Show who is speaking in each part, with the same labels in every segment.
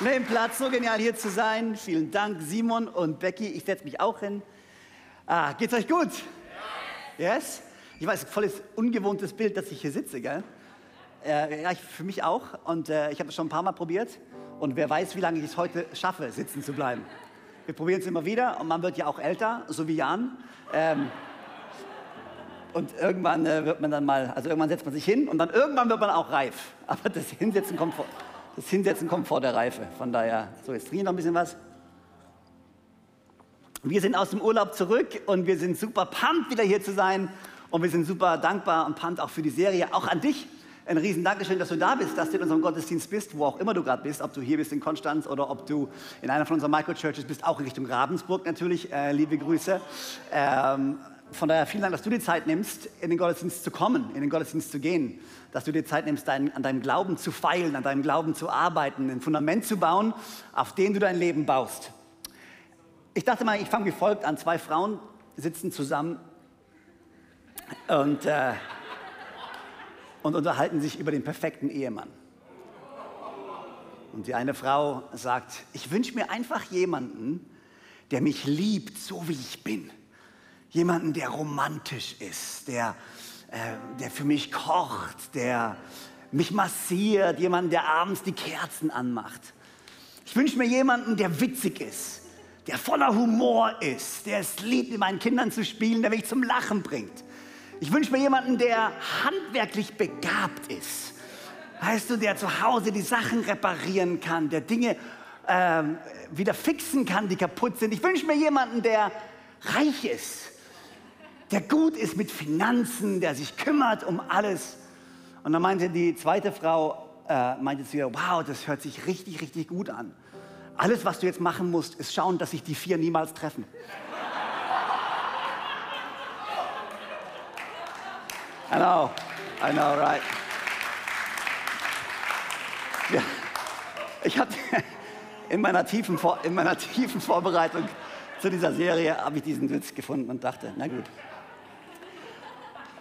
Speaker 1: Nimm Platz, so genial hier zu sein. Vielen Dank, Simon und Becky. Ich setze mich auch hin. Ah, geht's euch gut? Yes? Ich weiß, volles ungewohntes Bild, dass ich hier sitze, gell? Äh, ja, ich, für mich auch. Und äh, ich habe es schon ein paar Mal probiert. Und wer weiß, wie lange ich es heute schaffe, sitzen zu bleiben. Wir probieren es immer wieder. Und man wird ja auch älter, so wie Jan. Ähm, und irgendwann äh, wird man dann mal, also irgendwann setzt man sich hin und dann irgendwann wird man auch reif. Aber das Hinsetzen kommt vor, das Hinsetzen kommt vor der Reife. Von daher, so jetzt trinke noch ein bisschen was. Wir sind aus dem Urlaub zurück und wir sind super pumped, wieder hier zu sein. Und wir sind super dankbar und pumped auch für die Serie, auch an dich. Ein riesen Dankeschön, dass du da bist, dass du in unserem Gottesdienst bist, wo auch immer du gerade bist, ob du hier bist in Konstanz oder ob du in einer von unseren Microchurches bist, auch in Richtung Ravensburg natürlich. Äh, liebe Grüße. Ähm, von daher vielen Dank, dass du dir Zeit nimmst, in den Gottesdienst zu kommen, in den Gottesdienst zu gehen, dass du dir Zeit nimmst, dein, an deinem Glauben zu feilen, an deinem Glauben zu arbeiten, ein Fundament zu bauen, auf dem du dein Leben baust. Ich dachte mal, ich fange wie folgt an. Zwei Frauen sitzen zusammen und, äh, und unterhalten sich über den perfekten Ehemann. Und die eine Frau sagt, ich wünsche mir einfach jemanden, der mich liebt, so wie ich bin. Jemanden, der romantisch ist, der, äh, der für mich kocht, der mich massiert, jemanden, der abends die Kerzen anmacht. Ich wünsche mir jemanden, der witzig ist, der voller Humor ist, der es liebt, mit meinen Kindern zu spielen, der mich zum Lachen bringt. Ich wünsche mir jemanden, der handwerklich begabt ist. Weißt du, der zu Hause die Sachen reparieren kann, der Dinge ähm, wieder fixen kann, die kaputt sind. Ich wünsche mir jemanden, der reich ist, der gut ist mit Finanzen, der sich kümmert um alles. Und dann meinte die zweite Frau, äh, meinte zu wow, das hört sich richtig, richtig gut an. Alles, was du jetzt machen musst, ist schauen, dass sich die vier niemals treffen. I know, I know, right? Ja, ich hatte in meiner tiefen, Vor in meiner tiefen Vorbereitung zu dieser Serie habe ich diesen Witz gefunden und dachte, na gut.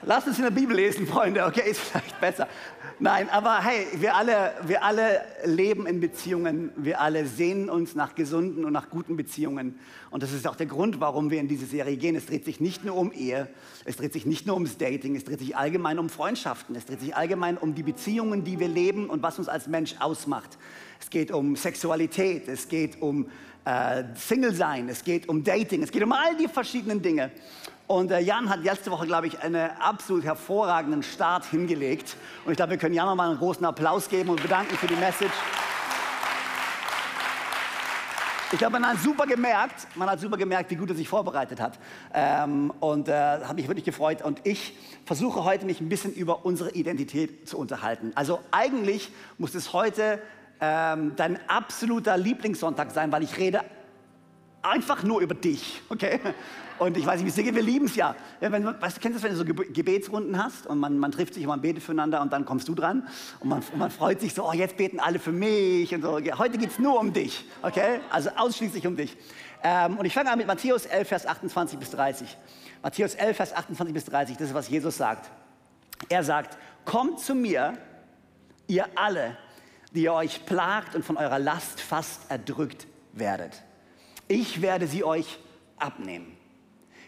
Speaker 1: Lasst uns in der Bibel lesen, Freunde, okay, ist vielleicht besser. Nein, aber hey, wir alle, wir alle leben in Beziehungen, wir alle sehnen uns nach gesunden und nach guten Beziehungen. Und das ist auch der Grund, warum wir in diese Serie gehen. Es dreht sich nicht nur um Ehe, es dreht sich nicht nur ums Dating, es dreht sich allgemein um Freundschaften, es dreht sich allgemein um die Beziehungen, die wir leben und was uns als Mensch ausmacht. Es geht um Sexualität, es geht um äh, Single sein, es geht um Dating, es geht um all die verschiedenen Dinge. Und äh, Jan hat letzte Woche, glaube ich, einen absolut hervorragenden Start hingelegt. Und ich glaube, wir können Jan nochmal einen großen Applaus geben und bedanken für die Message. Ich glaube, man hat super gemerkt, man hat super gemerkt, wie gut er sich vorbereitet hat. Ähm, und äh, hat mich wirklich gefreut. Und ich versuche heute mich ein bisschen über unsere Identität zu unterhalten. Also eigentlich muss es heute ähm, dein absoluter Lieblingssonntag sein, weil ich rede einfach nur über dich, okay? Und ich weiß nicht, wie es dir geht, wir lieben es ja. ja wenn, weißt du, kennst du das, wenn du so Gebetsrunden hast und man, man trifft sich und man betet füreinander und dann kommst du dran und man, und man freut sich so, oh, jetzt beten alle für mich und so. Heute geht es nur um dich, okay? Also ausschließlich um dich. Ähm, und ich fange an mit Matthäus 11, Vers 28 bis 30. Matthäus 11, Vers 28 bis 30, das ist, was Jesus sagt. Er sagt, kommt zu mir, ihr alle, die ihr euch plagt und von eurer Last fast erdrückt werdet. Ich werde sie euch abnehmen.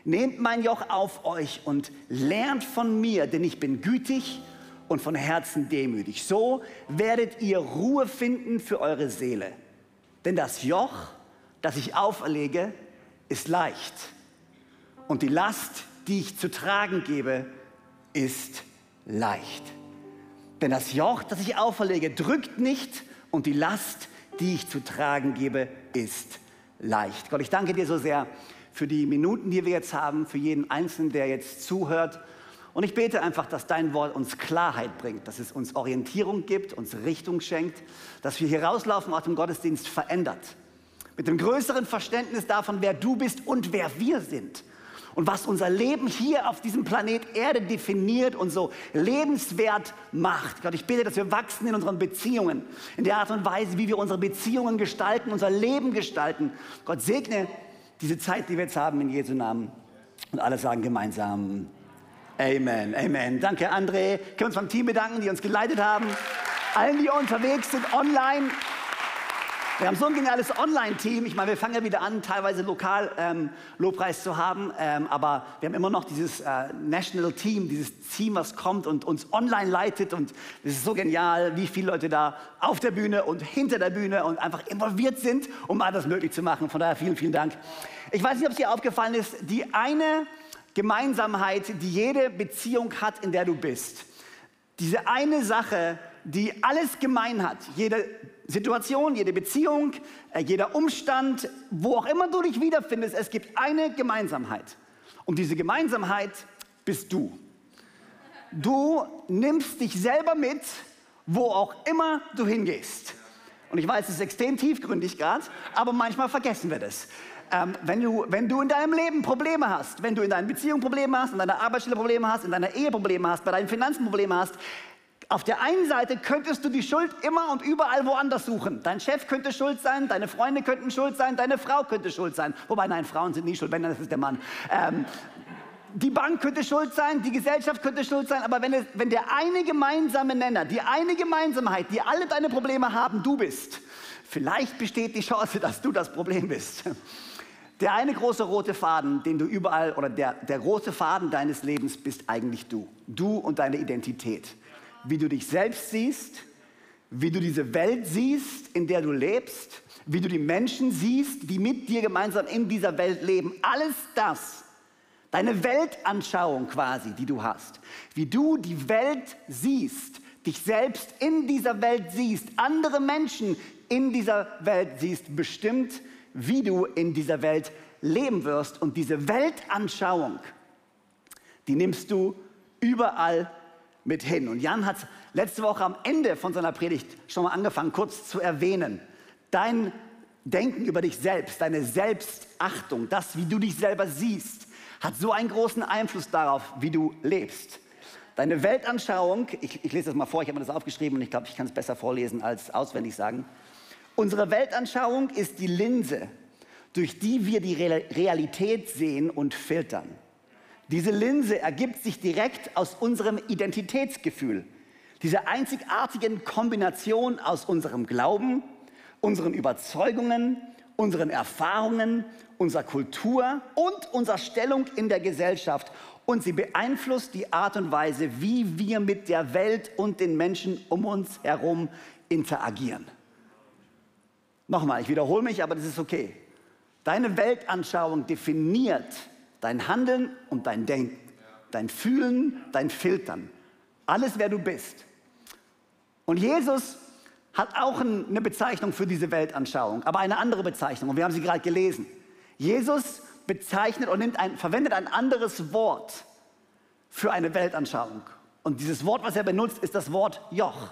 Speaker 1: Nehmt mein Joch auf euch und lernt von mir, denn ich bin gütig und von Herzen demütig. So werdet ihr Ruhe finden für eure Seele. Denn das Joch, das ich auferlege, ist leicht. Und die Last, die ich zu tragen gebe, ist leicht. Denn das Joch, das ich auferlege, drückt nicht und die Last, die ich zu tragen gebe, ist leicht. Gott, ich danke dir so sehr für die Minuten, die wir jetzt haben, für jeden Einzelnen, der jetzt zuhört. Und ich bete einfach, dass dein Wort uns Klarheit bringt, dass es uns Orientierung gibt, uns Richtung schenkt, dass wir hier rauslaufen aus dem Gottesdienst verändert. mit dem größeren Verständnis davon, wer du bist und wer wir sind. Und was unser Leben hier auf diesem Planet Erde definiert und so lebenswert macht. Gott, ich bitte, dass wir wachsen in unseren Beziehungen, in der Art und Weise, wie wir unsere Beziehungen gestalten, unser Leben gestalten. Gott segne diese Zeit, die wir jetzt haben, in Jesu Namen. Und alle sagen gemeinsam Amen, Amen. Danke, André. Können wir uns beim Team bedanken, die uns geleitet haben. Allen, die unterwegs sind, online. Wir haben so ein geniales Online-Team. Ich meine, wir fangen ja wieder an, teilweise lokal ähm, Lobpreis zu haben. Ähm, aber wir haben immer noch dieses äh, National Team, dieses Team, was kommt und uns online leitet. Und es ist so genial, wie viele Leute da auf der Bühne und hinter der Bühne und einfach involviert sind, um alles möglich zu machen. Von daher vielen, vielen Dank. Ich weiß nicht, ob es dir aufgefallen ist, die eine Gemeinsamkeit, die jede Beziehung hat, in der du bist. Diese eine Sache, die alles gemein hat. Jede Situation, jede Beziehung, äh, jeder Umstand, wo auch immer du dich wiederfindest, es gibt eine Gemeinsamkeit. Und diese Gemeinsamkeit bist du. Du nimmst dich selber mit, wo auch immer du hingehst. Und ich weiß, es ist extrem tiefgründig gerade, aber manchmal vergessen wir das. Ähm, wenn, du, wenn du in deinem Leben Probleme hast, wenn du in deinen Beziehungen Probleme hast, in deiner Arbeitsstelle Probleme hast, in deiner Ehe Probleme hast, bei deinen Finanzen Probleme hast, auf der einen Seite könntest du die Schuld immer und überall woanders suchen. Dein Chef könnte schuld sein, deine Freunde könnten schuld sein, deine Frau könnte schuld sein. Wobei, nein, Frauen sind nie schuld, wenn, dann ist der Mann. Ähm, die Bank könnte schuld sein, die Gesellschaft könnte schuld sein, aber wenn, es, wenn der eine gemeinsame Nenner, die eine Gemeinsamkeit, die alle deine Probleme haben, du bist, vielleicht besteht die Chance, dass du das Problem bist. Der eine große rote Faden, den du überall, oder der, der rote Faden deines Lebens bist eigentlich du. Du und deine Identität wie du dich selbst siehst, wie du diese Welt siehst, in der du lebst, wie du die Menschen siehst, die mit dir gemeinsam in dieser Welt leben. Alles das, deine Weltanschauung quasi, die du hast, wie du die Welt siehst, dich selbst in dieser Welt siehst, andere Menschen in dieser Welt siehst, bestimmt, wie du in dieser Welt leben wirst. Und diese Weltanschauung, die nimmst du überall mit hin. Und Jan hat letzte Woche am Ende von seiner Predigt schon mal angefangen, kurz zu erwähnen. Dein Denken über dich selbst, deine Selbstachtung, das, wie du dich selber siehst, hat so einen großen Einfluss darauf, wie du lebst. Deine Weltanschauung, ich, ich lese das mal vor, ich habe mir das aufgeschrieben und ich glaube, ich kann es besser vorlesen als auswendig sagen. Unsere Weltanschauung ist die Linse, durch die wir die Realität sehen und filtern. Diese Linse ergibt sich direkt aus unserem Identitätsgefühl, dieser einzigartigen Kombination aus unserem Glauben, unseren Überzeugungen, unseren Erfahrungen, unserer Kultur und unserer Stellung in der Gesellschaft. Und sie beeinflusst die Art und Weise, wie wir mit der Welt und den Menschen um uns herum interagieren. Nochmal, ich wiederhole mich, aber das ist okay. Deine Weltanschauung definiert Dein Handeln und dein Denken, dein Fühlen, dein Filtern. Alles, wer du bist. Und Jesus hat auch eine Bezeichnung für diese Weltanschauung, aber eine andere Bezeichnung. Und wir haben sie gerade gelesen. Jesus bezeichnet und ein, verwendet ein anderes Wort für eine Weltanschauung. Und dieses Wort, was er benutzt, ist das Wort Joch.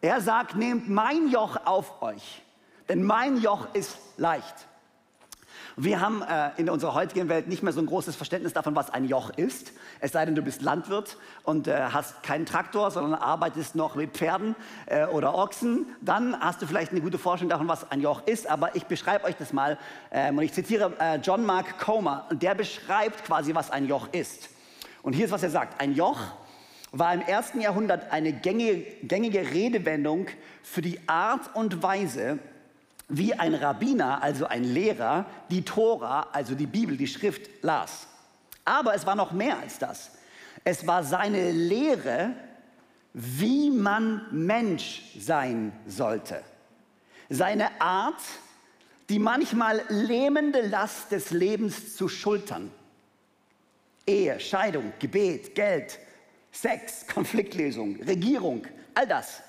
Speaker 1: Er sagt, nehmt mein Joch auf euch, denn mein Joch ist leicht. Wir haben äh, in unserer heutigen Welt nicht mehr so ein großes Verständnis davon, was ein Joch ist. Es sei denn, du bist Landwirt und äh, hast keinen Traktor, sondern arbeitest noch mit Pferden äh, oder Ochsen. Dann hast du vielleicht eine gute Vorstellung davon, was ein Joch ist. Aber ich beschreibe euch das mal. Ähm, und ich zitiere äh, John Mark Comer. Und der beschreibt quasi, was ein Joch ist. Und hier ist, was er sagt. Ein Joch war im ersten Jahrhundert eine gängige, gängige Redewendung für die Art und Weise, wie ein Rabbiner, also ein Lehrer, die Tora, also die Bibel, die Schrift las. Aber es war noch mehr als das. Es war seine Lehre, wie man Mensch sein sollte. Seine Art, die manchmal lähmende Last des Lebens zu schultern. Ehe, Scheidung, Gebet, Geld, Sex, Konfliktlösung, Regierung, all das.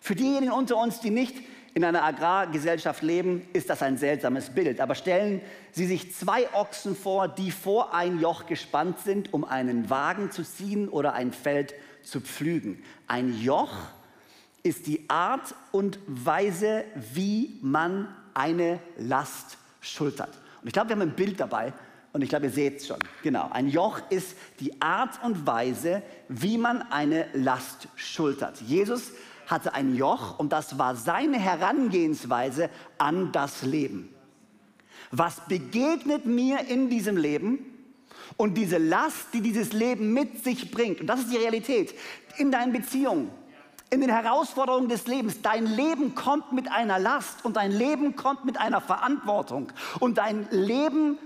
Speaker 1: Für diejenigen unter uns, die nicht in einer Agrargesellschaft leben, ist das ein seltsames Bild. Aber stellen Sie sich zwei Ochsen vor, die vor ein Joch gespannt sind, um einen Wagen zu ziehen oder ein Feld zu pflügen. Ein Joch ist die Art und Weise, wie man eine Last schultert. Und ich glaube, wir haben ein Bild dabei und ich glaube, ihr seht es schon. Genau, ein Joch ist die Art und Weise, wie man eine Last schultert. Jesus hatte ein Joch und das war seine Herangehensweise an das Leben. Was begegnet mir in diesem Leben? Und diese Last, die dieses Leben mit sich bringt, und das ist die Realität, in deinen Beziehungen, in den Herausforderungen des Lebens. Dein Leben kommt mit einer Last und dein Leben kommt mit einer Verantwortung. Und dein Leben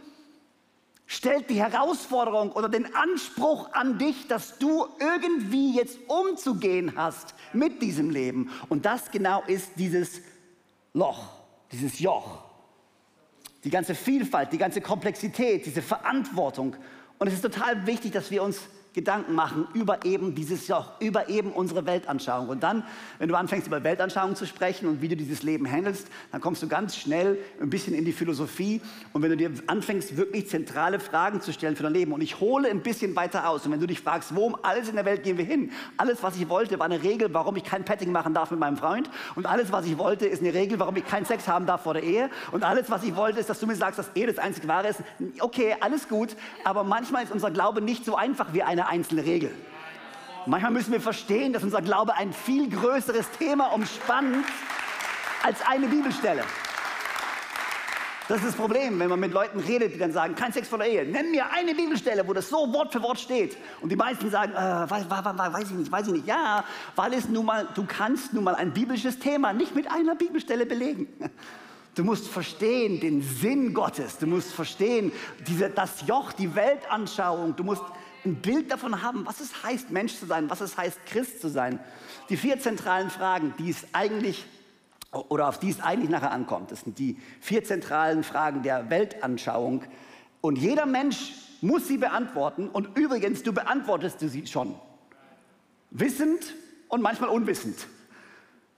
Speaker 1: stellt die Herausforderung oder den Anspruch an dich, dass du irgendwie jetzt umzugehen hast mit diesem Leben. Und das genau ist dieses Loch, dieses Joch. Die ganze Vielfalt, die ganze Komplexität, diese Verantwortung. Und es ist total wichtig, dass wir uns Gedanken machen über eben dieses Joch, über eben unsere Weltanschauung. Und dann, wenn du anfängst über Weltanschauung zu sprechen und wie du dieses Leben handelst, dann kommst du ganz schnell ein bisschen in die Philosophie. Und wenn du dir anfängst, wirklich zentrale Fragen zu stellen für dein Leben, und ich hole ein bisschen weiter aus, und wenn du dich fragst, wo um alles in der Welt gehen wir hin? Alles, was ich wollte, war eine Regel, warum ich kein Petting machen darf mit meinem Freund. Und alles, was ich wollte, ist eine Regel, warum ich keinen Sex haben darf vor der Ehe. Und alles, was ich wollte, ist, dass du mir sagst, dass Ehe das einzige Wahre ist. Okay, alles gut, aber manchmal ist unser Glaube nicht so einfach wie eine einzelne Regel. Manchmal müssen wir verstehen, dass unser Glaube ein viel größeres Thema umspannt als eine Bibelstelle. Das ist das Problem, wenn man mit Leuten redet, die dann sagen, kein Sex vor der Ehe. Nenn mir eine Bibelstelle, wo das so Wort für Wort steht. Und die meisten sagen, äh, weiß, weiß, ich nicht, weiß ich nicht. Ja, weil es nun mal, du kannst nun mal ein biblisches Thema nicht mit einer Bibelstelle belegen. Du musst verstehen den Sinn Gottes. Du musst verstehen diese, das Joch, die Weltanschauung. Du musst ein Bild davon haben, was es heißt, Mensch zu sein, was es heißt, Christ zu sein. Die vier zentralen Fragen, die es eigentlich oder auf die es eigentlich nachher ankommt, das sind die vier zentralen Fragen der Weltanschauung. Und jeder Mensch muss sie beantworten. Und übrigens, du beantwortest sie schon. Wissend und manchmal unwissend.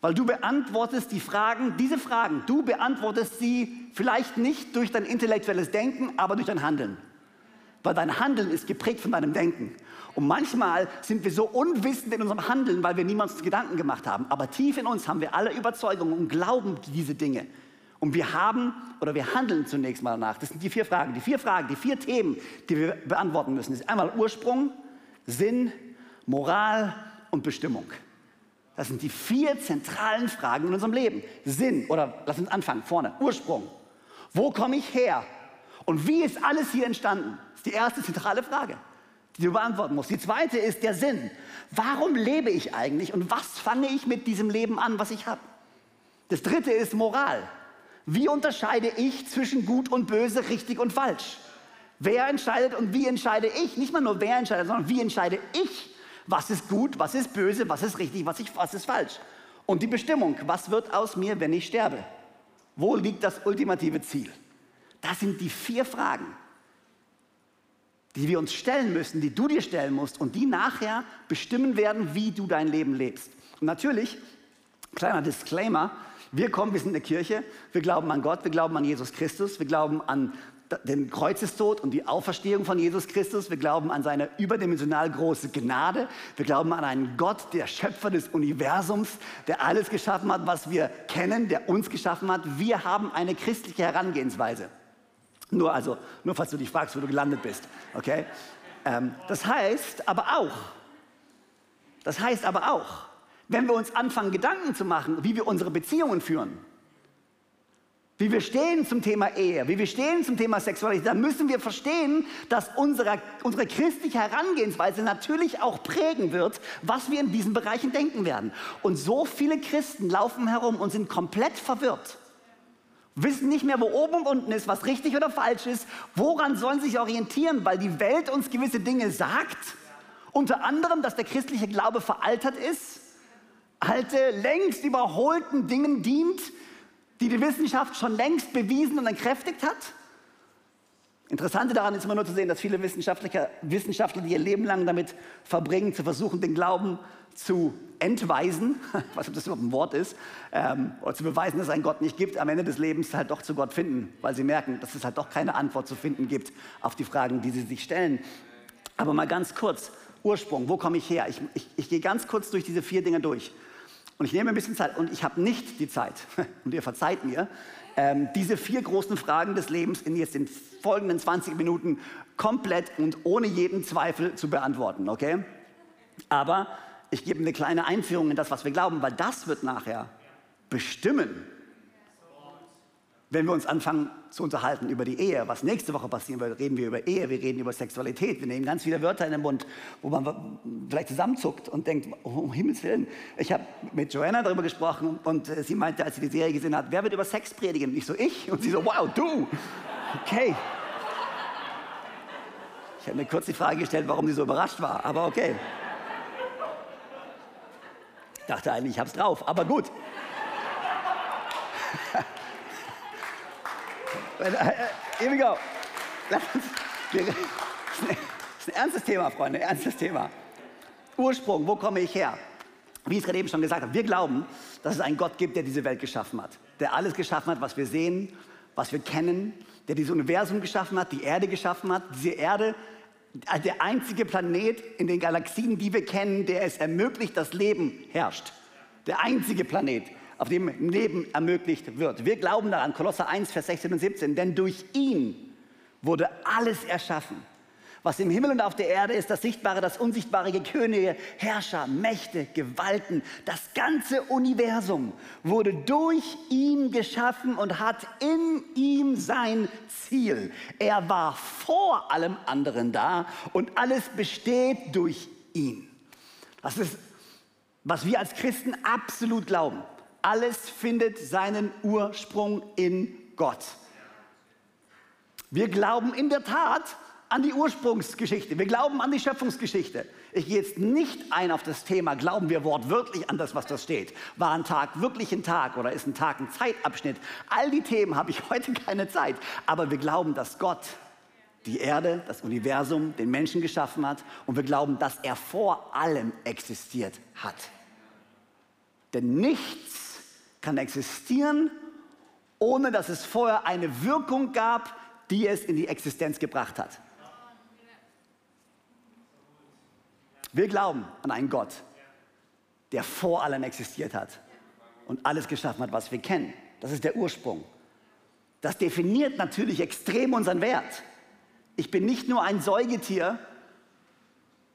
Speaker 1: Weil du beantwortest die Fragen, diese Fragen, du beantwortest sie vielleicht nicht durch dein intellektuelles Denken, aber durch dein Handeln. Weil dein Handeln ist geprägt von deinem Denken. Und manchmal sind wir so unwissend in unserem Handeln, weil wir niemals Gedanken gemacht haben. Aber tief in uns haben wir alle Überzeugungen und glauben diese Dinge. Und wir haben oder wir handeln zunächst mal nach. Das sind die vier Fragen. Die vier Fragen, die vier Themen, die wir beantworten müssen. Ist einmal Ursprung, Sinn, Moral und Bestimmung. Das sind die vier zentralen Fragen in unserem Leben. Sinn oder lass uns anfangen vorne. Ursprung. Wo komme ich her? Und wie ist alles hier entstanden? Ist die erste zentrale Frage, die du beantworten musst. Die zweite ist der Sinn. Warum lebe ich eigentlich und was fange ich mit diesem Leben an, was ich habe? Das dritte ist Moral. Wie unterscheide ich zwischen gut und böse, richtig und falsch? Wer entscheidet und wie entscheide ich? Nicht mal nur wer entscheidet, sondern wie entscheide ich, was ist gut, was ist böse, was ist richtig, was, ich, was ist falsch? Und die Bestimmung, was wird aus mir, wenn ich sterbe? Wo liegt das ultimative Ziel? Das sind die vier Fragen, die wir uns stellen müssen, die du dir stellen musst und die nachher bestimmen werden, wie du dein Leben lebst. Und natürlich, kleiner Disclaimer, wir kommen, wir sind in der Kirche, wir glauben an Gott, wir glauben an Jesus Christus, wir glauben an den Kreuzestod und die Auferstehung von Jesus Christus. Wir glauben an seine überdimensional große Gnade. Wir glauben an einen Gott, der Schöpfer des Universums, der alles geschaffen hat, was wir kennen, der uns geschaffen hat. Wir haben eine christliche Herangehensweise. Nur also, nur falls du dich fragst, wo du gelandet bist. Okay? Ähm, das heißt aber auch, das heißt aber auch, wenn wir uns anfangen, Gedanken zu machen, wie wir unsere Beziehungen führen, wie wir stehen zum Thema Ehe, wie wir stehen zum Thema Sexualität, dann müssen wir verstehen, dass unsere, unsere christliche Herangehensweise natürlich auch prägen wird, was wir in diesen Bereichen denken werden. Und so viele Christen laufen herum und sind komplett verwirrt wissen nicht mehr, wo oben und unten ist, was richtig oder falsch ist. Woran sollen sie sich orientieren? Weil die Welt uns gewisse Dinge sagt. Unter anderem, dass der christliche Glaube veraltert ist, alte, längst überholten Dingen dient, die die Wissenschaft schon längst bewiesen und entkräftigt hat. Interessante daran ist immer nur zu sehen, dass viele Wissenschaftler, Wissenschaftler ihr Leben lang damit verbringen, zu versuchen, den Glauben zu entweisen, nicht, ob das überhaupt ein Wort ist, ähm, oder zu beweisen, dass es einen Gott nicht gibt, am Ende des Lebens halt doch zu Gott finden, weil sie merken, dass es halt doch keine Antwort zu finden gibt auf die Fragen, die sie sich stellen. Aber mal ganz kurz, Ursprung, wo komme ich her? Ich, ich, ich gehe ganz kurz durch diese vier Dinge durch. Und ich nehme ein bisschen Zeit und ich habe nicht die Zeit, und ihr verzeiht mir, ähm, diese vier großen Fragen des Lebens in jetzt den folgenden 20 Minuten komplett und ohne jeden Zweifel zu beantworten, okay? Aber ich gebe eine kleine Einführung in das, was wir glauben, weil das wird nachher bestimmen, wenn wir uns anfangen zu unterhalten über die Ehe, was nächste Woche passieren wird, reden wir über Ehe, wir reden über Sexualität, wir nehmen ganz viele Wörter in den Mund, wo man vielleicht zusammenzuckt und denkt, oh, um Himmels Willen. Ich habe mit Joanna darüber gesprochen und äh, sie meinte, als sie die Serie gesehen hat, wer wird über Sex predigen? Ich so, ich? Und sie so, wow, du! Okay. Ich habe mir kurz die Frage gestellt, warum sie so überrascht war, aber okay. Ich dachte eigentlich, ich habe es drauf, aber gut. Äh, äh, here we go. Das ist ein ernstes Thema, Freunde, ernstes Thema. Ursprung, wo komme ich her? Wie ich es gerade eben schon gesagt habe, wir glauben, dass es einen Gott gibt, der diese Welt geschaffen hat. Der alles geschaffen hat, was wir sehen, was wir kennen, der dieses Universum geschaffen hat, die Erde geschaffen hat. Diese Erde, äh, der einzige Planet in den Galaxien, die wir kennen, der es ermöglicht, dass Leben herrscht. Der einzige Planet auf dem Leben ermöglicht wird. Wir glauben daran, Kolosser 1, Vers 16 und 17, denn durch ihn wurde alles erschaffen. Was im Himmel und auf der Erde ist, das Sichtbare, das Unsichtbare, Könige, Herrscher, Mächte, Gewalten, das ganze Universum wurde durch ihn geschaffen und hat in ihm sein Ziel. Er war vor allem anderen da und alles besteht durch ihn. Das ist, was wir als Christen absolut glauben. Alles findet seinen Ursprung in Gott. Wir glauben in der Tat an die Ursprungsgeschichte. Wir glauben an die Schöpfungsgeschichte. Ich gehe jetzt nicht ein auf das Thema, glauben wir wortwörtlich an das, was da steht. War ein Tag wirklich ein Tag oder ist ein Tag ein Zeitabschnitt? All die Themen habe ich heute keine Zeit. Aber wir glauben, dass Gott die Erde, das Universum, den Menschen geschaffen hat und wir glauben, dass er vor allem existiert hat. Denn nichts kann existieren, ohne dass es vorher eine Wirkung gab, die es in die Existenz gebracht hat. Wir glauben an einen Gott, der vor allem existiert hat und alles geschaffen hat, was wir kennen. Das ist der Ursprung. Das definiert natürlich extrem unseren Wert. Ich bin nicht nur ein Säugetier,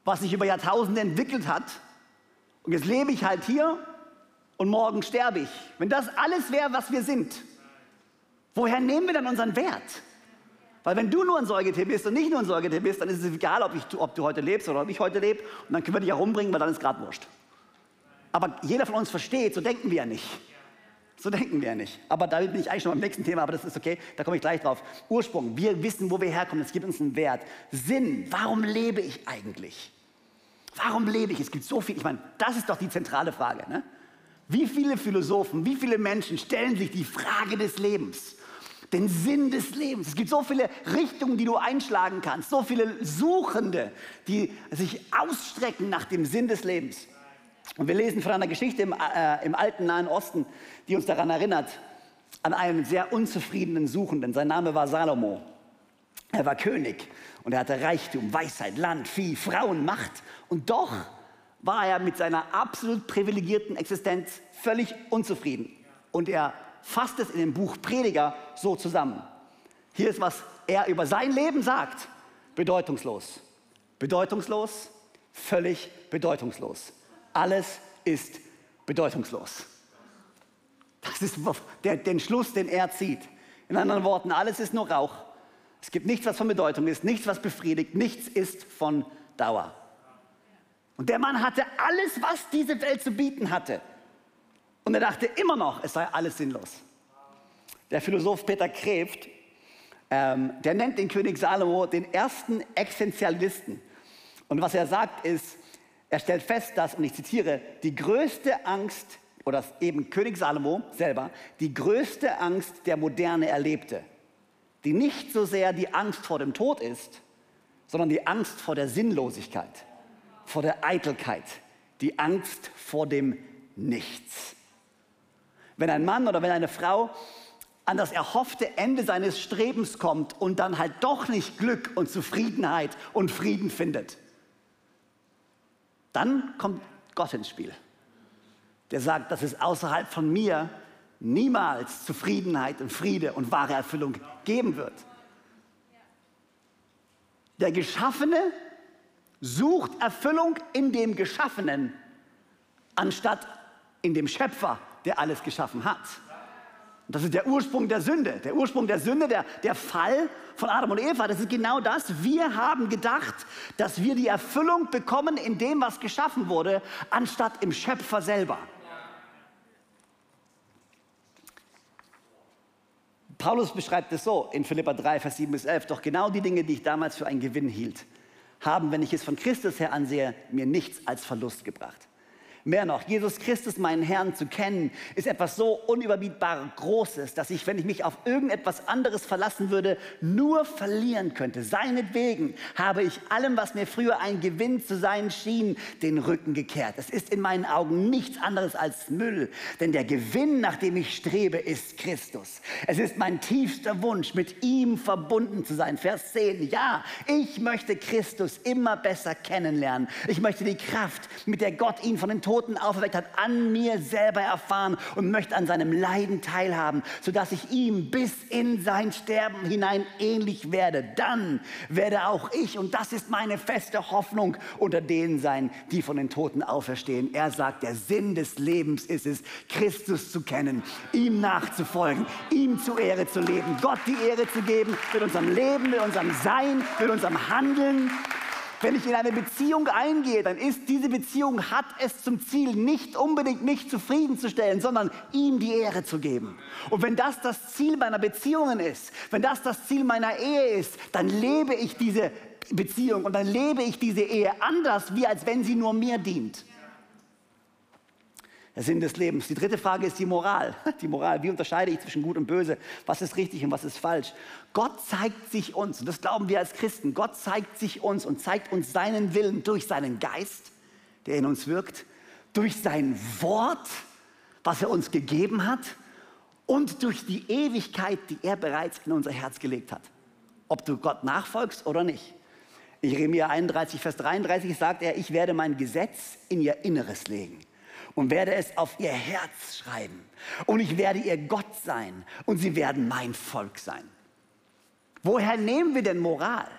Speaker 1: was sich über Jahrtausende entwickelt hat und jetzt lebe ich halt hier und morgen sterbe ich. Wenn das alles wäre, was wir sind, woher nehmen wir dann unseren Wert? Weil wenn du nur ein Säugetier bist und nicht nur ein Säugetier bist, dann ist es egal, ob, ich, ob du heute lebst oder ob ich heute lebe. Und dann können wir dich auch umbringen, weil dann ist gerade wurscht. Aber jeder von uns versteht, so denken wir ja nicht. So denken wir ja nicht. Aber da bin ich eigentlich schon beim nächsten Thema, aber das ist okay, da komme ich gleich drauf. Ursprung, wir wissen, wo wir herkommen, es gibt uns einen Wert. Sinn, warum lebe ich eigentlich? Warum lebe ich? Es gibt so viel, ich meine, das ist doch die zentrale Frage. Ne? Wie viele Philosophen, wie viele Menschen stellen sich die Frage des Lebens, den Sinn des Lebens? Es gibt so viele Richtungen, die du einschlagen kannst, so viele Suchende, die sich ausstrecken nach dem Sinn des Lebens. Und wir lesen von einer Geschichte im, äh, im alten Nahen Osten, die uns daran erinnert, an einen sehr unzufriedenen Suchenden. Sein Name war Salomo. Er war König und er hatte Reichtum, Weisheit, Land, Vieh, Frauen, Macht. Und doch war er mit seiner absolut privilegierten Existenz völlig unzufrieden. Und er fasst es in dem Buch Prediger so zusammen. Hier ist, was er über sein Leben sagt. Bedeutungslos. Bedeutungslos, völlig bedeutungslos. Alles ist bedeutungslos. Das ist der, den Schluss, den er zieht. In anderen Worten, alles ist nur Rauch. Es gibt nichts, was von Bedeutung ist, nichts, was befriedigt, nichts ist von Dauer. Und der Mann hatte alles, was diese Welt zu bieten hatte. Und er dachte immer noch, es sei alles sinnlos. Der Philosoph Peter Kreft, ähm, der nennt den König Salomo den ersten Existenzialisten. Und was er sagt ist, er stellt fest, dass, und ich zitiere, die größte Angst, oder eben König Salomo selber, die größte Angst der Moderne erlebte, die nicht so sehr die Angst vor dem Tod ist, sondern die Angst vor der Sinnlosigkeit vor der Eitelkeit, die Angst vor dem Nichts. Wenn ein Mann oder wenn eine Frau an das erhoffte Ende seines Strebens kommt und dann halt doch nicht Glück und Zufriedenheit und Frieden findet, dann kommt Gott ins Spiel. der sagt, dass es außerhalb von mir niemals Zufriedenheit und Friede und wahre Erfüllung geben wird. Der Geschaffene sucht Erfüllung in dem Geschaffenen, anstatt in dem Schöpfer, der alles geschaffen hat. Das ist der Ursprung der Sünde. Der Ursprung der Sünde, der, der Fall von Adam und Eva, das ist genau das. Wir haben gedacht, dass wir die Erfüllung bekommen in dem, was geschaffen wurde, anstatt im Schöpfer selber. Paulus beschreibt es so in Philippa 3, Vers 7 bis 11. Doch genau die Dinge, die ich damals für einen Gewinn hielt, haben, wenn ich es von Christus her ansehe, mir nichts als Verlust gebracht. Mehr noch, Jesus Christus, meinen Herrn, zu kennen, ist etwas so unüberbietbar Großes, dass ich, wenn ich mich auf irgendetwas anderes verlassen würde, nur verlieren könnte. Seinetwegen habe ich allem, was mir früher ein Gewinn zu sein schien, den Rücken gekehrt. Es ist in meinen Augen nichts anderes als Müll, denn der Gewinn, nach dem ich strebe, ist Christus. Es ist mein tiefster Wunsch, mit ihm verbunden zu sein. Vers 10. Ja, ich möchte Christus immer besser kennenlernen. Ich möchte die Kraft, mit der Gott ihn von den Toten Toten auferweckt hat, an mir selber erfahren und möchte an seinem Leiden teilhaben, sodass ich ihm bis in sein Sterben hinein ähnlich werde. Dann werde auch ich, und das ist meine feste Hoffnung, unter denen sein, die von den Toten auferstehen. Er sagt, der Sinn des Lebens ist es, Christus zu kennen, ihm nachzufolgen, ihm zu Ehre zu leben, Gott die Ehre zu geben mit unserem Leben, mit unserem Sein, mit unserem Handeln. Wenn ich in eine Beziehung eingehe, dann ist diese Beziehung, hat es zum Ziel, nicht unbedingt mich zufriedenzustellen, sondern ihm die Ehre zu geben. Und wenn das das Ziel meiner Beziehungen ist, wenn das das Ziel meiner Ehe ist, dann lebe ich diese Beziehung und dann lebe ich diese Ehe anders, wie als wenn sie nur mir dient der Sinn des Lebens. Die dritte Frage ist die Moral. Die Moral, wie unterscheide ich zwischen gut und böse? Was ist richtig und was ist falsch? Gott zeigt sich uns, und das glauben wir als Christen, Gott zeigt sich uns und zeigt uns seinen Willen durch seinen Geist, der in uns wirkt, durch sein Wort, was er uns gegeben hat und durch die Ewigkeit, die er bereits in unser Herz gelegt hat. Ob du Gott nachfolgst oder nicht. Jeremia 31, Vers 33 sagt er, ich werde mein Gesetz in ihr Inneres legen und werde es auf ihr Herz schreiben. Und ich werde ihr Gott sein und sie werden mein Volk sein. Woher nehmen wir denn Moral?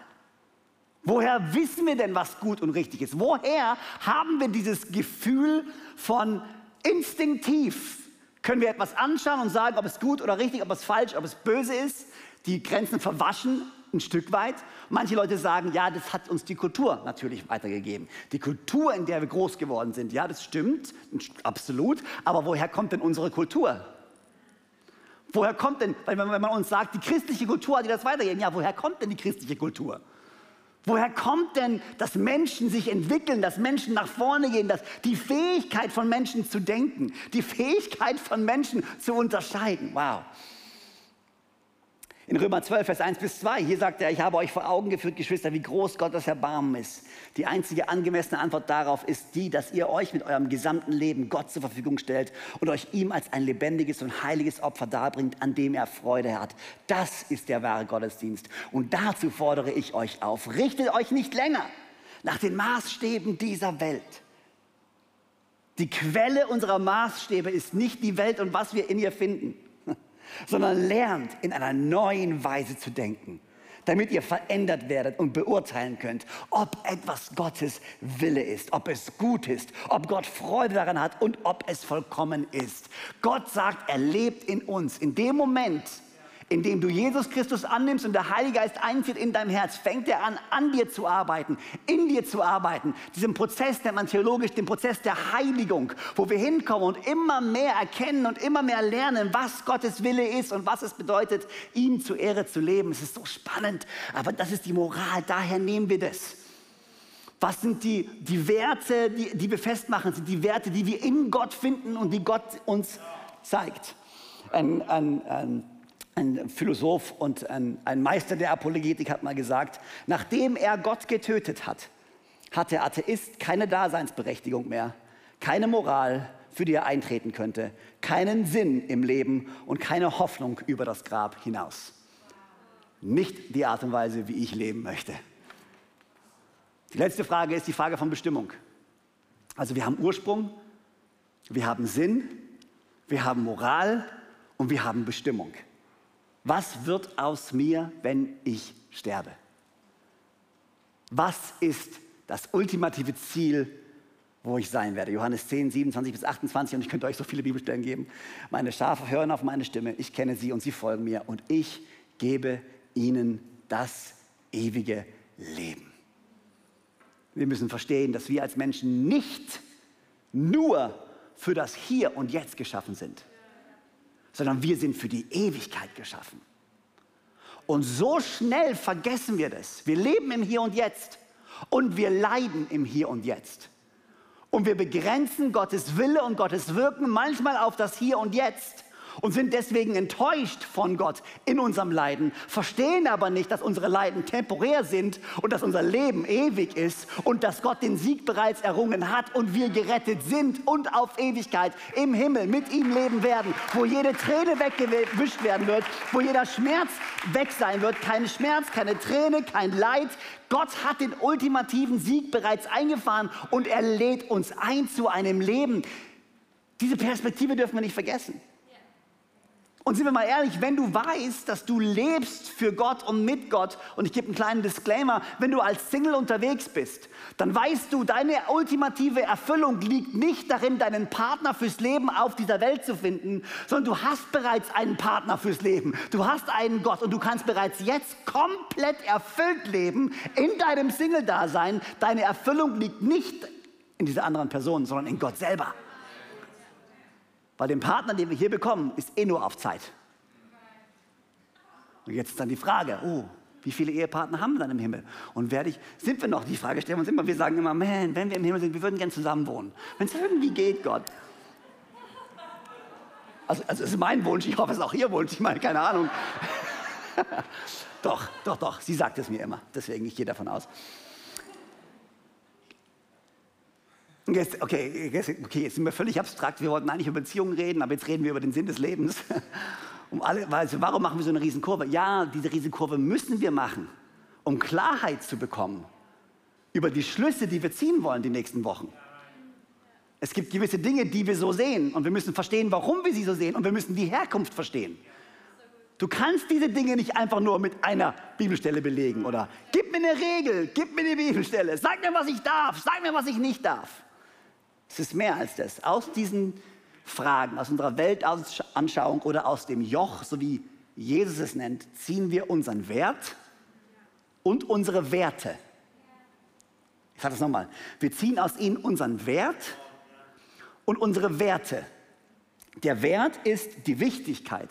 Speaker 1: Woher wissen wir denn, was gut und richtig ist? Woher haben wir dieses Gefühl von instinktiv? Können wir etwas anschauen und sagen, ob es gut oder richtig, ob es falsch, ob es böse ist? Die Grenzen verwaschen ein Stück weit. Manche Leute sagen, ja, das hat uns die Kultur natürlich weitergegeben. Die Kultur, in der wir groß geworden sind, ja, das stimmt, absolut. Aber woher kommt denn unsere Kultur? Woher kommt denn, wenn man uns sagt, die christliche Kultur hat die das weitergegeben, ja, woher kommt denn die christliche Kultur? Woher kommt denn, dass Menschen sich entwickeln, dass Menschen nach vorne gehen, dass die Fähigkeit von Menschen zu denken, die Fähigkeit von Menschen zu unterscheiden? Wow. In Römer 12, Vers 1 bis 2, hier sagt er, ich habe euch vor Augen geführt, Geschwister, wie groß Gottes Erbarmen ist. Die einzige angemessene Antwort darauf ist die, dass ihr euch mit eurem gesamten Leben Gott zur Verfügung stellt und euch ihm als ein lebendiges und heiliges Opfer darbringt, an dem er Freude hat. Das ist der wahre Gottesdienst. Und dazu fordere ich euch auf, richtet euch nicht länger nach den Maßstäben dieser Welt. Die Quelle unserer Maßstäbe ist nicht die Welt und was wir in ihr finden sondern lernt in einer neuen Weise zu denken, damit ihr verändert werdet und beurteilen könnt, ob etwas Gottes Wille ist, ob es gut ist, ob Gott Freude daran hat und ob es vollkommen ist. Gott sagt, er lebt in uns. In dem Moment, indem du Jesus Christus annimmst und der Heilige Geist einzieht in dein Herz, fängt er an, an dir zu arbeiten, in dir zu arbeiten. Diesen Prozess nennt man theologisch den Prozess der Heiligung, wo wir hinkommen und immer mehr erkennen und immer mehr lernen, was Gottes Wille ist und was es bedeutet, ihm zur Ehre zu leben. Es ist so spannend, aber das ist die Moral, daher nehmen wir das. Was sind die, die Werte, die, die wir festmachen? Sind die Werte, die wir in Gott finden und die Gott uns zeigt? Ein, ein, ein ein Philosoph und ein, ein, Meister der Apologetik hat mal gesagt, nachdem er Gott getötet hat, hat der Atheist keine Daseinsberechtigung mehr, keine Moral, für die er eintreten könnte, keinen Sinn im Leben und keine Hoffnung über das Grab hinaus. Nicht die Art und Weise, wie ich leben möchte. Die letzte Frage ist die Frage von Bestimmung. Also wir haben Ursprung, wir haben Sinn, wir haben Moral und wir haben Bestimmung. Was wird aus mir, wenn ich sterbe? Was ist das ultimative Ziel, wo ich sein werde? Johannes 10, 27 bis 28 und ich könnte euch so viele Bibelstellen geben. Meine Schafe hören auf meine Stimme, ich kenne sie und sie folgen mir und ich gebe ihnen das ewige Leben. Wir müssen verstehen, dass wir als Menschen nicht nur für das Hier und Jetzt geschaffen sind, sondern wir sind für die Ewigkeit geschaffen. Und so schnell vergessen wir das. Wir leben im Hier und Jetzt und wir leiden im Hier und Jetzt. Und wir begrenzen Gottes Wille und Gottes Wirken manchmal auf das Hier und Jetzt und sind deswegen enttäuscht von Gott in unserem Leiden, verstehen aber nicht, dass unsere Leiden temporär sind und dass unser Leben ewig ist und dass Gott den Sieg bereits errungen hat und wir gerettet sind und auf Ewigkeit im Himmel mit ihm leben werden, wo jede Träne weggewischt werden wird, wo jeder Schmerz weg sein wird, kein Schmerz, keine Träne, kein Leid. Gott hat den ultimativen Sieg bereits eingefahren und er lädt uns ein zu einem Leben. Diese Perspektive dürfen wir nicht vergessen. Und sind wir mal ehrlich, wenn du weißt, dass du lebst für Gott und mit Gott, und ich gebe einen kleinen Disclaimer, wenn du als Single unterwegs bist, dann weißt du, deine ultimative Erfüllung liegt nicht darin, deinen Partner fürs Leben auf dieser Welt zu finden, sondern du hast bereits einen Partner fürs Leben. Du hast einen Gott und du kannst bereits jetzt komplett erfüllt leben in deinem Single-Dasein. Deine Erfüllung liegt nicht in dieser anderen Person, sondern in Gott selber. Weil den Partner, den wir hier bekommen, ist eh nur auf Zeit. Und jetzt ist dann die Frage, oh, wie viele Ehepartner haben wir dann im Himmel? Und werde ich, sind wir noch? Die Frage stellen wir uns immer. Wir sagen immer, man, wenn wir im Himmel sind, wir würden gerne zusammen wohnen. Wenn es irgendwie geht, Gott. Also, also es ist mein Wunsch, ich hoffe, es ist auch Ihr Wunsch, ich meine, keine Ahnung. doch, doch, doch, sie sagt es mir immer. Deswegen, ich gehe davon aus. Okay, okay, jetzt sind wir völlig abstrakt. Wir wollten eigentlich über Beziehungen reden, aber jetzt reden wir über den Sinn des Lebens. Um alle, also warum machen wir so eine Riesenkurve? Ja, diese Riesenkurve müssen wir machen, um Klarheit zu bekommen über die Schlüsse, die wir ziehen wollen die nächsten Wochen. Es gibt gewisse Dinge, die wir so sehen und wir müssen verstehen, warum wir sie so sehen und wir müssen die Herkunft verstehen. Du kannst diese Dinge nicht einfach nur mit einer Bibelstelle belegen oder gib mir eine Regel, gib mir eine Bibelstelle, sag mir, was ich darf, sag mir, was ich nicht darf. Es ist mehr als das. Aus diesen Fragen, aus unserer Weltanschauung oder aus dem Joch, so wie Jesus es nennt, ziehen wir unseren Wert und unsere Werte. Ich sage das nochmal. Wir ziehen aus ihnen unseren Wert und unsere Werte. Der Wert ist die Wichtigkeit,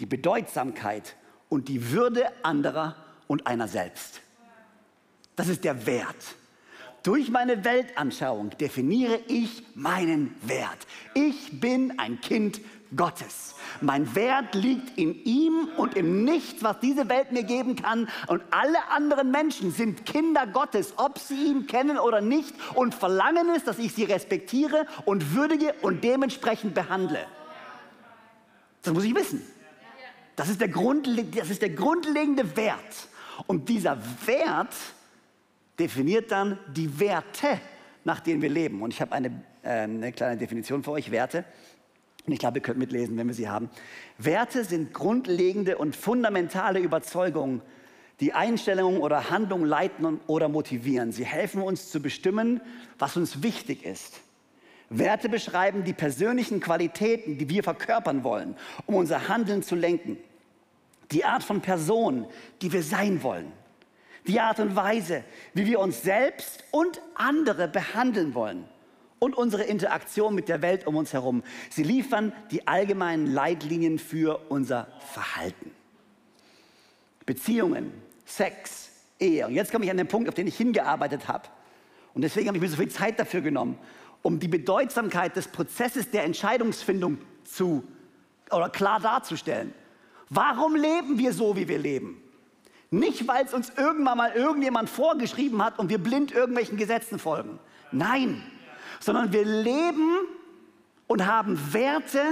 Speaker 1: die Bedeutsamkeit und die Würde anderer und einer selbst. Das ist der Wert. Durch meine Weltanschauung definiere ich meinen Wert. Ich bin ein Kind Gottes. Mein Wert liegt in ihm und im Nichts, was diese Welt mir geben kann. Und alle anderen Menschen sind Kinder Gottes, ob sie ihn kennen oder nicht, und verlangen es, dass ich sie respektiere und würdige und dementsprechend behandle. Das muss ich wissen. Das ist der, das ist der grundlegende Wert. Und dieser Wert definiert dann die Werte, nach denen wir leben. Und ich habe eine, äh, eine kleine Definition für euch, Werte. Und ich glaube, ihr könnt mitlesen, wenn wir sie haben. Werte sind grundlegende und fundamentale Überzeugungen, die Einstellungen oder Handlungen leiten oder motivieren. Sie helfen uns zu bestimmen, was uns wichtig ist. Werte beschreiben die persönlichen Qualitäten, die wir verkörpern wollen, um unser Handeln zu lenken. Die Art von Person, die wir sein wollen die Art und Weise, wie wir uns selbst und andere behandeln wollen und unsere Interaktion mit der Welt um uns herum. Sie liefern die allgemeinen Leitlinien für unser Verhalten. Beziehungen, Sex, Ehe. Und jetzt komme ich an den Punkt, auf den ich hingearbeitet habe. Und deswegen habe ich mir so viel Zeit dafür genommen, um die Bedeutsamkeit des Prozesses der Entscheidungsfindung zu oder klar darzustellen. Warum leben wir so, wie wir leben? Nicht, weil es uns irgendwann mal irgendjemand vorgeschrieben hat und wir blind irgendwelchen Gesetzen folgen. Nein, sondern wir leben und haben Werte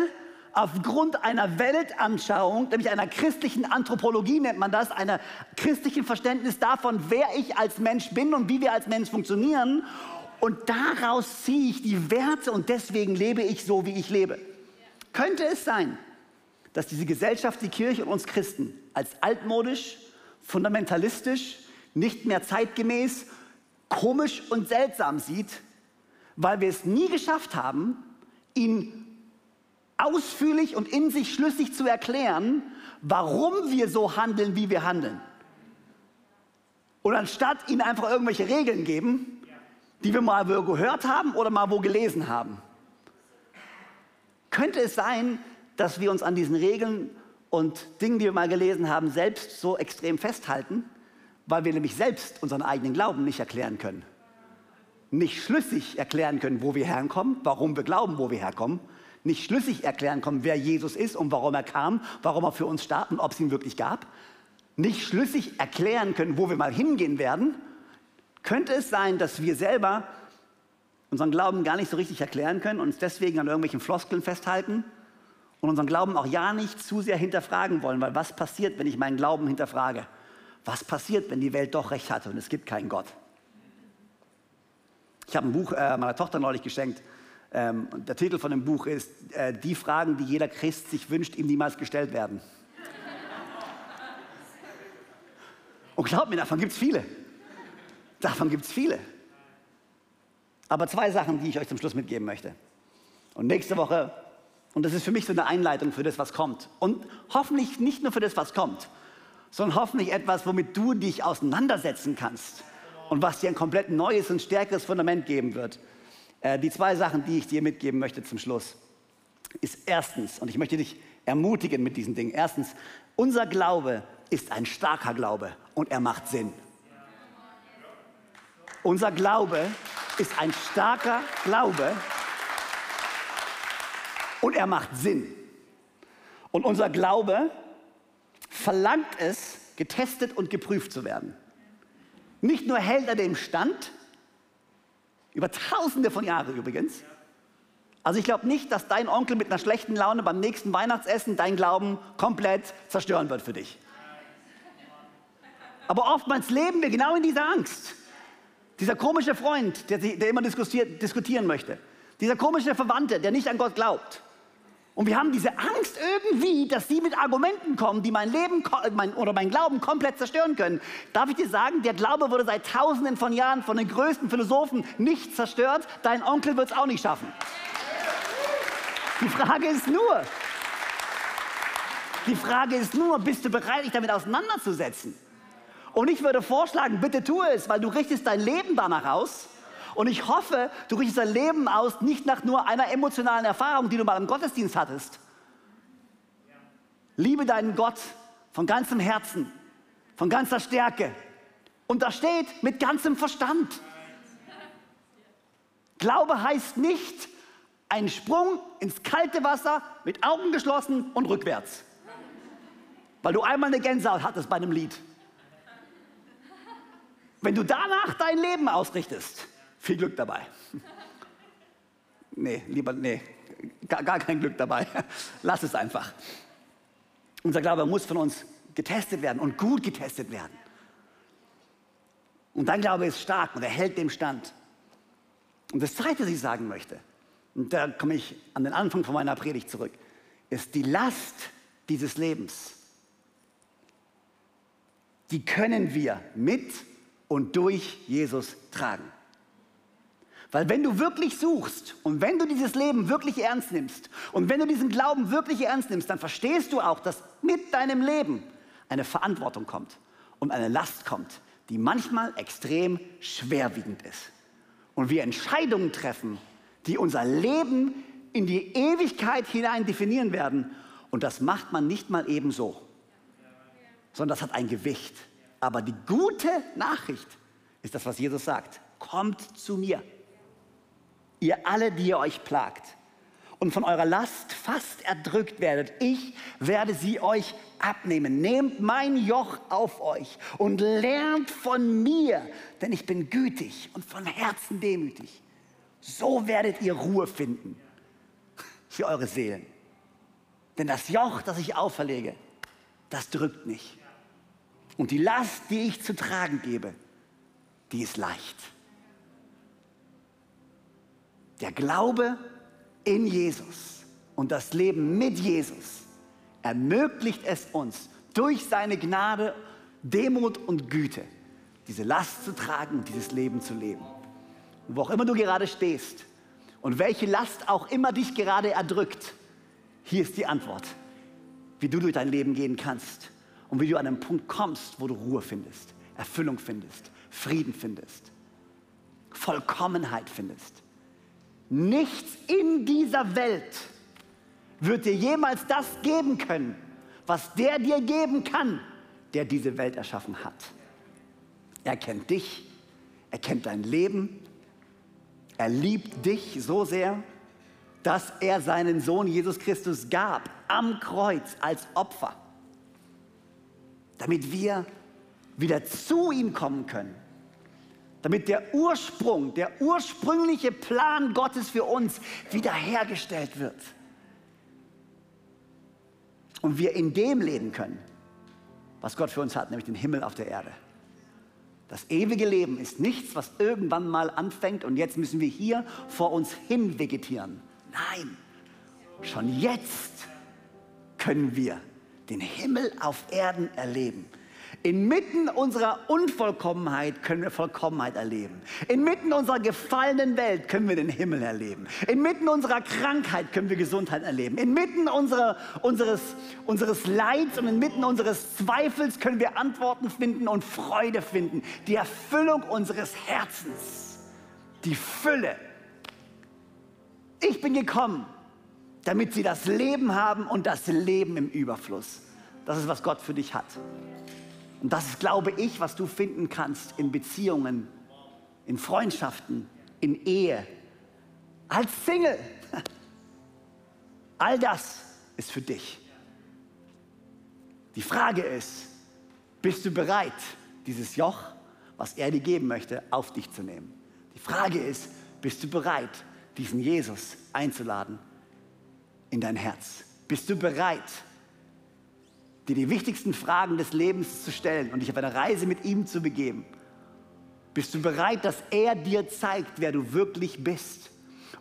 Speaker 1: aufgrund einer Weltanschauung, nämlich einer christlichen Anthropologie nennt man das, einer christlichen Verständnis davon, wer ich als Mensch bin und wie wir als Mensch funktionieren. und daraus ziehe ich die Werte und deswegen lebe ich so, wie ich lebe. Könnte es sein, dass diese Gesellschaft, die Kirche und uns Christen als altmodisch, fundamentalistisch, nicht mehr zeitgemäß, komisch und seltsam sieht, weil wir es nie geschafft haben, ihn ausführlich und in sich schlüssig zu erklären, warum wir so handeln, wie wir handeln. Und anstatt ihnen einfach irgendwelche Regeln geben, die wir mal gehört haben oder mal wo gelesen haben. Könnte es sein, dass wir uns an diesen Regeln und Dingen, die wir mal gelesen haben, selbst so extrem festhalten, weil wir nämlich selbst unseren eigenen Glauben nicht erklären können. Nicht schlüssig erklären können, wo wir herkommen, warum wir glauben, wo wir herkommen. Nicht schlüssig erklären können, wer Jesus ist und warum er kam, warum er für uns starb und ob es ihn wirklich gab. Nicht schlüssig erklären können, wo wir mal hingehen werden. Könnte es sein, dass wir selber unseren Glauben gar nicht so richtig erklären können und uns deswegen an irgendwelchen Floskeln festhalten und unseren Glauben auch ja nicht zu sehr hinterfragen wollen, weil was passiert, wenn ich meinen Glauben hinterfrage? Was passiert, wenn die Welt doch recht hatte und es gibt keinen Gott? Ich habe ein Buch äh, meiner Tochter neulich geschenkt. Ähm, der Titel von dem Buch ist äh, Die Fragen, die jeder Christ sich wünscht, ihm niemals gestellt werden. Und glaub mir, davon gibt es viele. Davon gibt es viele. Aber zwei Sachen, die ich euch zum Schluss mitgeben möchte. Und nächste Woche und das ist für mich so eine Einleitung für das, was kommt. Und hoffentlich nicht nur für das, was kommt, sondern hoffentlich etwas, womit du dich auseinandersetzen kannst und was dir ein komplett neues und stärkeres Fundament geben wird. Äh, die zwei Sachen, die ich dir mitgeben möchte zum Schluss, ist erstens, und ich möchte dich ermutigen mit diesen Dingen, erstens, unser Glaube ist ein starker Glaube und er macht Sinn. Unser Glaube ist ein starker Glaube und er macht Sinn. Und unser Glaube verlangt es, getestet und geprüft zu werden. Nicht nur hält er dem Stand, über tausende von Jahren übrigens. Also ich glaube nicht, dass dein Onkel mit einer schlechten Laune beim nächsten Weihnachtsessen dein Glauben komplett zerstören wird für dich. Aber oftmals leben wir genau in dieser Angst. Dieser komische Freund, der, der immer diskutieren möchte. Dieser komische Verwandte, der nicht an Gott glaubt. Und wir haben diese Angst irgendwie, dass sie mit Argumenten kommen, die mein Leben mein, oder mein Glauben komplett zerstören können. Darf ich dir sagen, der Glaube wurde seit Tausenden von Jahren von den größten Philosophen nicht zerstört. Dein Onkel wird es auch nicht schaffen. Die Frage ist nur, die Frage ist nur, bist du bereit, dich damit auseinanderzusetzen? Und ich würde vorschlagen, bitte tue es, weil du richtest dein Leben danach aus. Und ich hoffe, du richtest dein Leben aus, nicht nach nur einer emotionalen Erfahrung, die du mal im Gottesdienst hattest. Liebe deinen Gott von ganzem Herzen, von ganzer Stärke. Und da steht mit ganzem Verstand. Glaube heißt nicht ein Sprung ins kalte Wasser mit Augen geschlossen und rückwärts. Weil du einmal eine Gänsehaut hattest bei einem Lied. Wenn du danach dein Leben ausrichtest, viel Glück dabei. Nee, lieber, nee, gar, gar kein Glück dabei. Lass es einfach. Unser Glaube muss von uns getestet werden und gut getestet werden. Und dein Glaube ist stark und er hält dem Stand. Und das Zweite, was ich sagen möchte, und da komme ich an den Anfang von meiner Predigt zurück, ist die Last dieses Lebens. Die können wir mit und durch Jesus tragen. Weil wenn du wirklich suchst und wenn du dieses Leben wirklich ernst nimmst und wenn du diesen Glauben wirklich ernst nimmst, dann verstehst du auch, dass mit deinem Leben eine Verantwortung kommt und eine Last kommt, die manchmal extrem schwerwiegend ist. Und wir Entscheidungen treffen, die unser Leben in die Ewigkeit hinein definieren werden. Und das macht man nicht mal ebenso, sondern das hat ein Gewicht. Aber die gute Nachricht ist das, was Jesus sagt. Kommt zu mir ihr alle, die ihr euch plagt und von eurer Last fast erdrückt werdet, ich werde sie euch abnehmen. Nehmt mein Joch auf euch und lernt von mir, denn ich bin gütig und von Herzen demütig. So werdet ihr Ruhe finden für eure Seelen. Denn das Joch, das ich auferlege, das drückt nicht. Und die Last, die ich zu tragen gebe, die ist leicht. Der Glaube in Jesus und das Leben mit Jesus ermöglicht es uns, durch seine Gnade, Demut und Güte diese Last zu tragen und dieses Leben zu leben. Und wo auch immer du gerade stehst und welche Last auch immer dich gerade erdrückt, hier ist die Antwort, wie du durch dein Leben gehen kannst und wie du an einen Punkt kommst, wo du Ruhe findest, Erfüllung findest, Frieden findest, Vollkommenheit findest. Nichts in dieser Welt wird dir jemals das geben können, was der dir geben kann, der diese Welt erschaffen hat. Er kennt dich, er kennt dein Leben, er liebt dich so sehr, dass er seinen Sohn Jesus Christus gab am Kreuz als Opfer, damit wir wieder zu ihm kommen können, damit der Ursprung, der ursprüngliche Plan Gottes für uns wiederhergestellt wird und wir in dem leben können, was Gott für uns hat, nämlich den Himmel auf der Erde. Das ewige Leben ist nichts, was irgendwann mal anfängt und jetzt müssen wir hier vor uns hin vegetieren. Nein, schon jetzt können wir den Himmel auf Erden erleben. Inmitten unserer Unvollkommenheit können wir Vollkommenheit erleben. Inmitten unserer gefallenen Welt können wir den Himmel erleben. Inmitten unserer Krankheit können wir Gesundheit erleben. Inmitten unserer, unseres, unseres Leids und inmitten unseres Zweifels können wir Antworten finden und Freude finden. Die Erfüllung unseres Herzens. Die Fülle. Ich bin gekommen, damit sie das Leben haben und das Leben im Überfluss. Das ist, was Gott für dich hat. Und das ist, glaube ich, was du finden kannst in Beziehungen, in Freundschaften, in Ehe, als Single. All das ist für dich. Die Frage ist, bist du bereit, dieses Joch, was er dir geben möchte, auf dich zu nehmen? Die Frage ist, bist du bereit, diesen Jesus einzuladen in dein Herz? Bist du bereit, dir die wichtigsten Fragen des Lebens zu stellen und dich auf eine Reise mit ihm zu begeben? Bist du bereit, dass er dir zeigt, wer du wirklich bist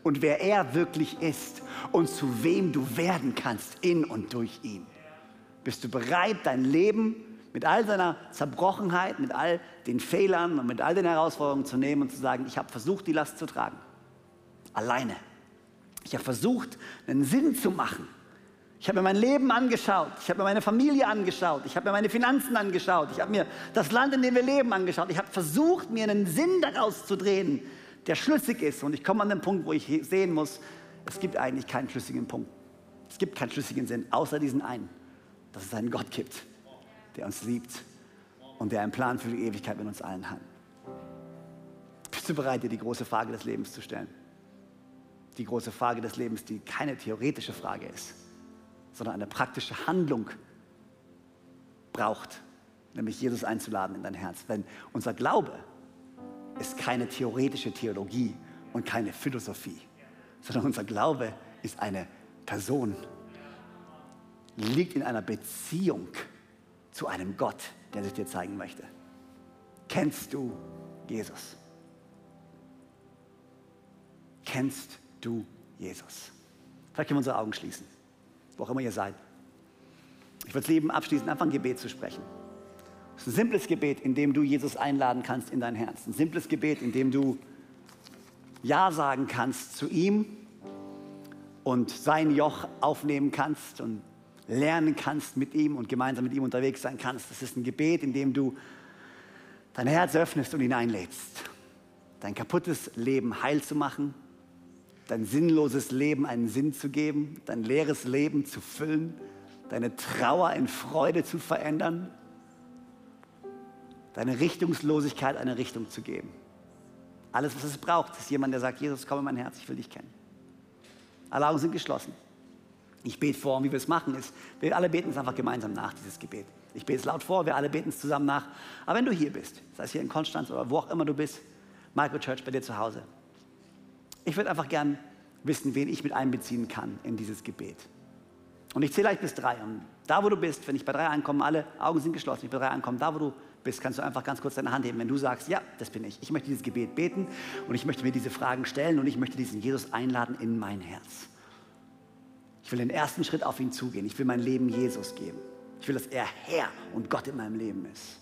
Speaker 1: und wer er wirklich ist und zu wem du werden kannst in und durch ihn? Bist du bereit, dein Leben mit all seiner Zerbrochenheit, mit all den Fehlern und mit all den Herausforderungen zu nehmen und zu sagen, ich habe versucht, die Last zu tragen. Alleine. Ich habe versucht, einen Sinn zu machen ich habe mir mein Leben angeschaut. Ich habe mir meine Familie angeschaut. Ich habe mir meine Finanzen angeschaut. Ich habe mir das Land, in dem wir leben, angeschaut. Ich habe versucht, mir einen Sinn daraus zu drehen, der schlüssig ist. Und ich komme an den Punkt, wo ich sehen muss, es gibt eigentlich keinen schlüssigen Punkt. Es gibt keinen schlüssigen Sinn, außer diesen einen, dass es einen Gott gibt, der uns liebt und der einen Plan für die Ewigkeit mit uns allen hat. Bist du bereit, dir die große Frage des Lebens zu stellen? Die große Frage des Lebens, die keine theoretische Frage ist sondern eine praktische Handlung braucht, nämlich Jesus einzuladen in dein Herz. Denn unser Glaube ist keine theoretische Theologie und keine Philosophie, sondern unser Glaube ist eine Person, liegt in einer Beziehung zu einem Gott, der sich dir zeigen möchte. Kennst du Jesus? Kennst du Jesus? Vielleicht können wir unsere Augen schließen wo auch immer ihr seid. Ich würde es lieben, abschließend einfach ein Gebet zu sprechen. Es ist ein simples Gebet, in dem du Jesus einladen kannst in dein Herz. Ein simples Gebet, in dem du Ja sagen kannst zu ihm und sein Joch aufnehmen kannst und lernen kannst mit ihm und gemeinsam mit ihm unterwegs sein kannst. Das ist ein Gebet, in dem du dein Herz öffnest und ihn einlädst, dein kaputtes Leben heil zu machen dein sinnloses Leben einen Sinn zu geben, dein leeres Leben zu füllen, deine Trauer in Freude zu verändern, deine Richtungslosigkeit eine Richtung zu geben. Alles, was es braucht, ist jemand, der sagt, Jesus, komm in mein Herz, ich will dich kennen. Alle Augen sind geschlossen. Ich bete vor und wie wir es machen ist, wir alle beten es einfach gemeinsam nach, dieses Gebet. Ich bete es laut vor, wir alle beten es zusammen nach. Aber wenn du hier bist, sei es hier in Konstanz oder wo auch immer du bist, Micro Church bei dir zu Hause, ich würde einfach gern wissen, wen ich mit einbeziehen kann in dieses Gebet. Und ich zähle gleich bis drei. Und da, wo du bist, wenn ich bei drei ankomme, alle Augen sind geschlossen, wenn ich bei drei ankomme, da, wo du bist, kannst du einfach ganz kurz deine Hand heben. Wenn du sagst, ja, das bin ich. Ich möchte dieses Gebet beten und ich möchte mir diese Fragen stellen und ich möchte diesen Jesus einladen in mein Herz. Ich will den ersten Schritt auf ihn zugehen. Ich will mein Leben Jesus geben. Ich will, dass er Herr und Gott in meinem Leben ist.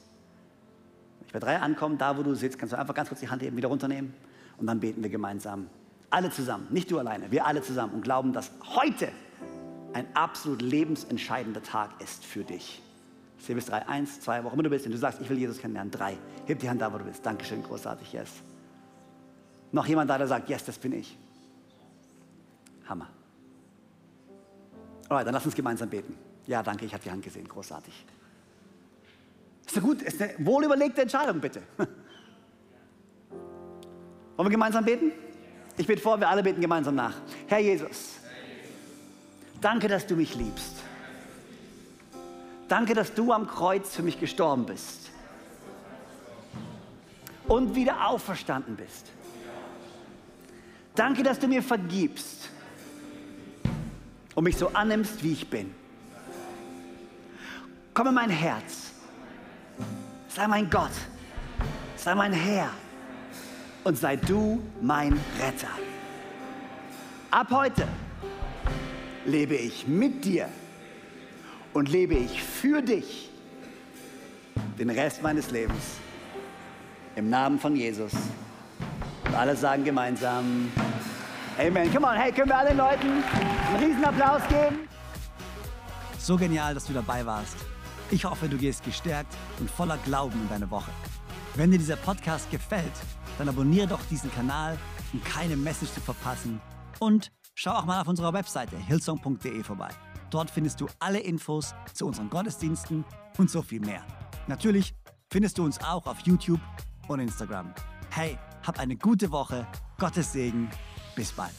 Speaker 1: Wenn ich bei drei ankomme, da wo du sitzt, kannst du einfach ganz kurz die Hand eben wieder runternehmen und dann beten wir gemeinsam. Alle zusammen, nicht du alleine, wir alle zusammen und glauben, dass heute ein absolut lebensentscheidender Tag ist für dich. Ich bis drei. Eins, zwei, wo auch immer du bist. Und du sagst, ich will Jesus kennenlernen. Drei. Heb die Hand da, wo du bist. Dankeschön, großartig, yes. Noch jemand da, der sagt, yes, das bin ich. Hammer. Alright, dann lass uns gemeinsam beten. Ja, danke, ich habe die Hand gesehen. Großartig. Ist gut, ist eine wohlüberlegte Entscheidung, bitte. Wollen wir gemeinsam beten? Ich bete vor, wir alle beten gemeinsam nach. Herr Jesus, danke, dass du mich liebst. Danke, dass du am Kreuz für mich gestorben bist und wieder auferstanden bist. Danke, dass du mir vergibst und mich so annimmst, wie ich bin. Komm in mein Herz. Sei mein Gott. Sei mein Herr. Und sei du mein Retter. Ab heute lebe ich mit dir und lebe ich für dich den Rest meines Lebens. Im Namen von Jesus. Und alle sagen gemeinsam Amen. Come on, hey, können wir allen Leuten einen riesen Applaus geben?
Speaker 2: So genial, dass du dabei warst. Ich hoffe, du gehst gestärkt und voller Glauben in deine Woche. Wenn dir dieser Podcast gefällt, dann abonniere doch diesen Kanal, um keine Message zu verpassen. Und schau auch mal auf unserer Webseite hillsong.de vorbei. Dort findest du alle Infos zu unseren Gottesdiensten und so viel mehr. Natürlich findest du uns auch auf YouTube und Instagram. Hey, hab eine gute Woche, Gottes Segen, bis bald.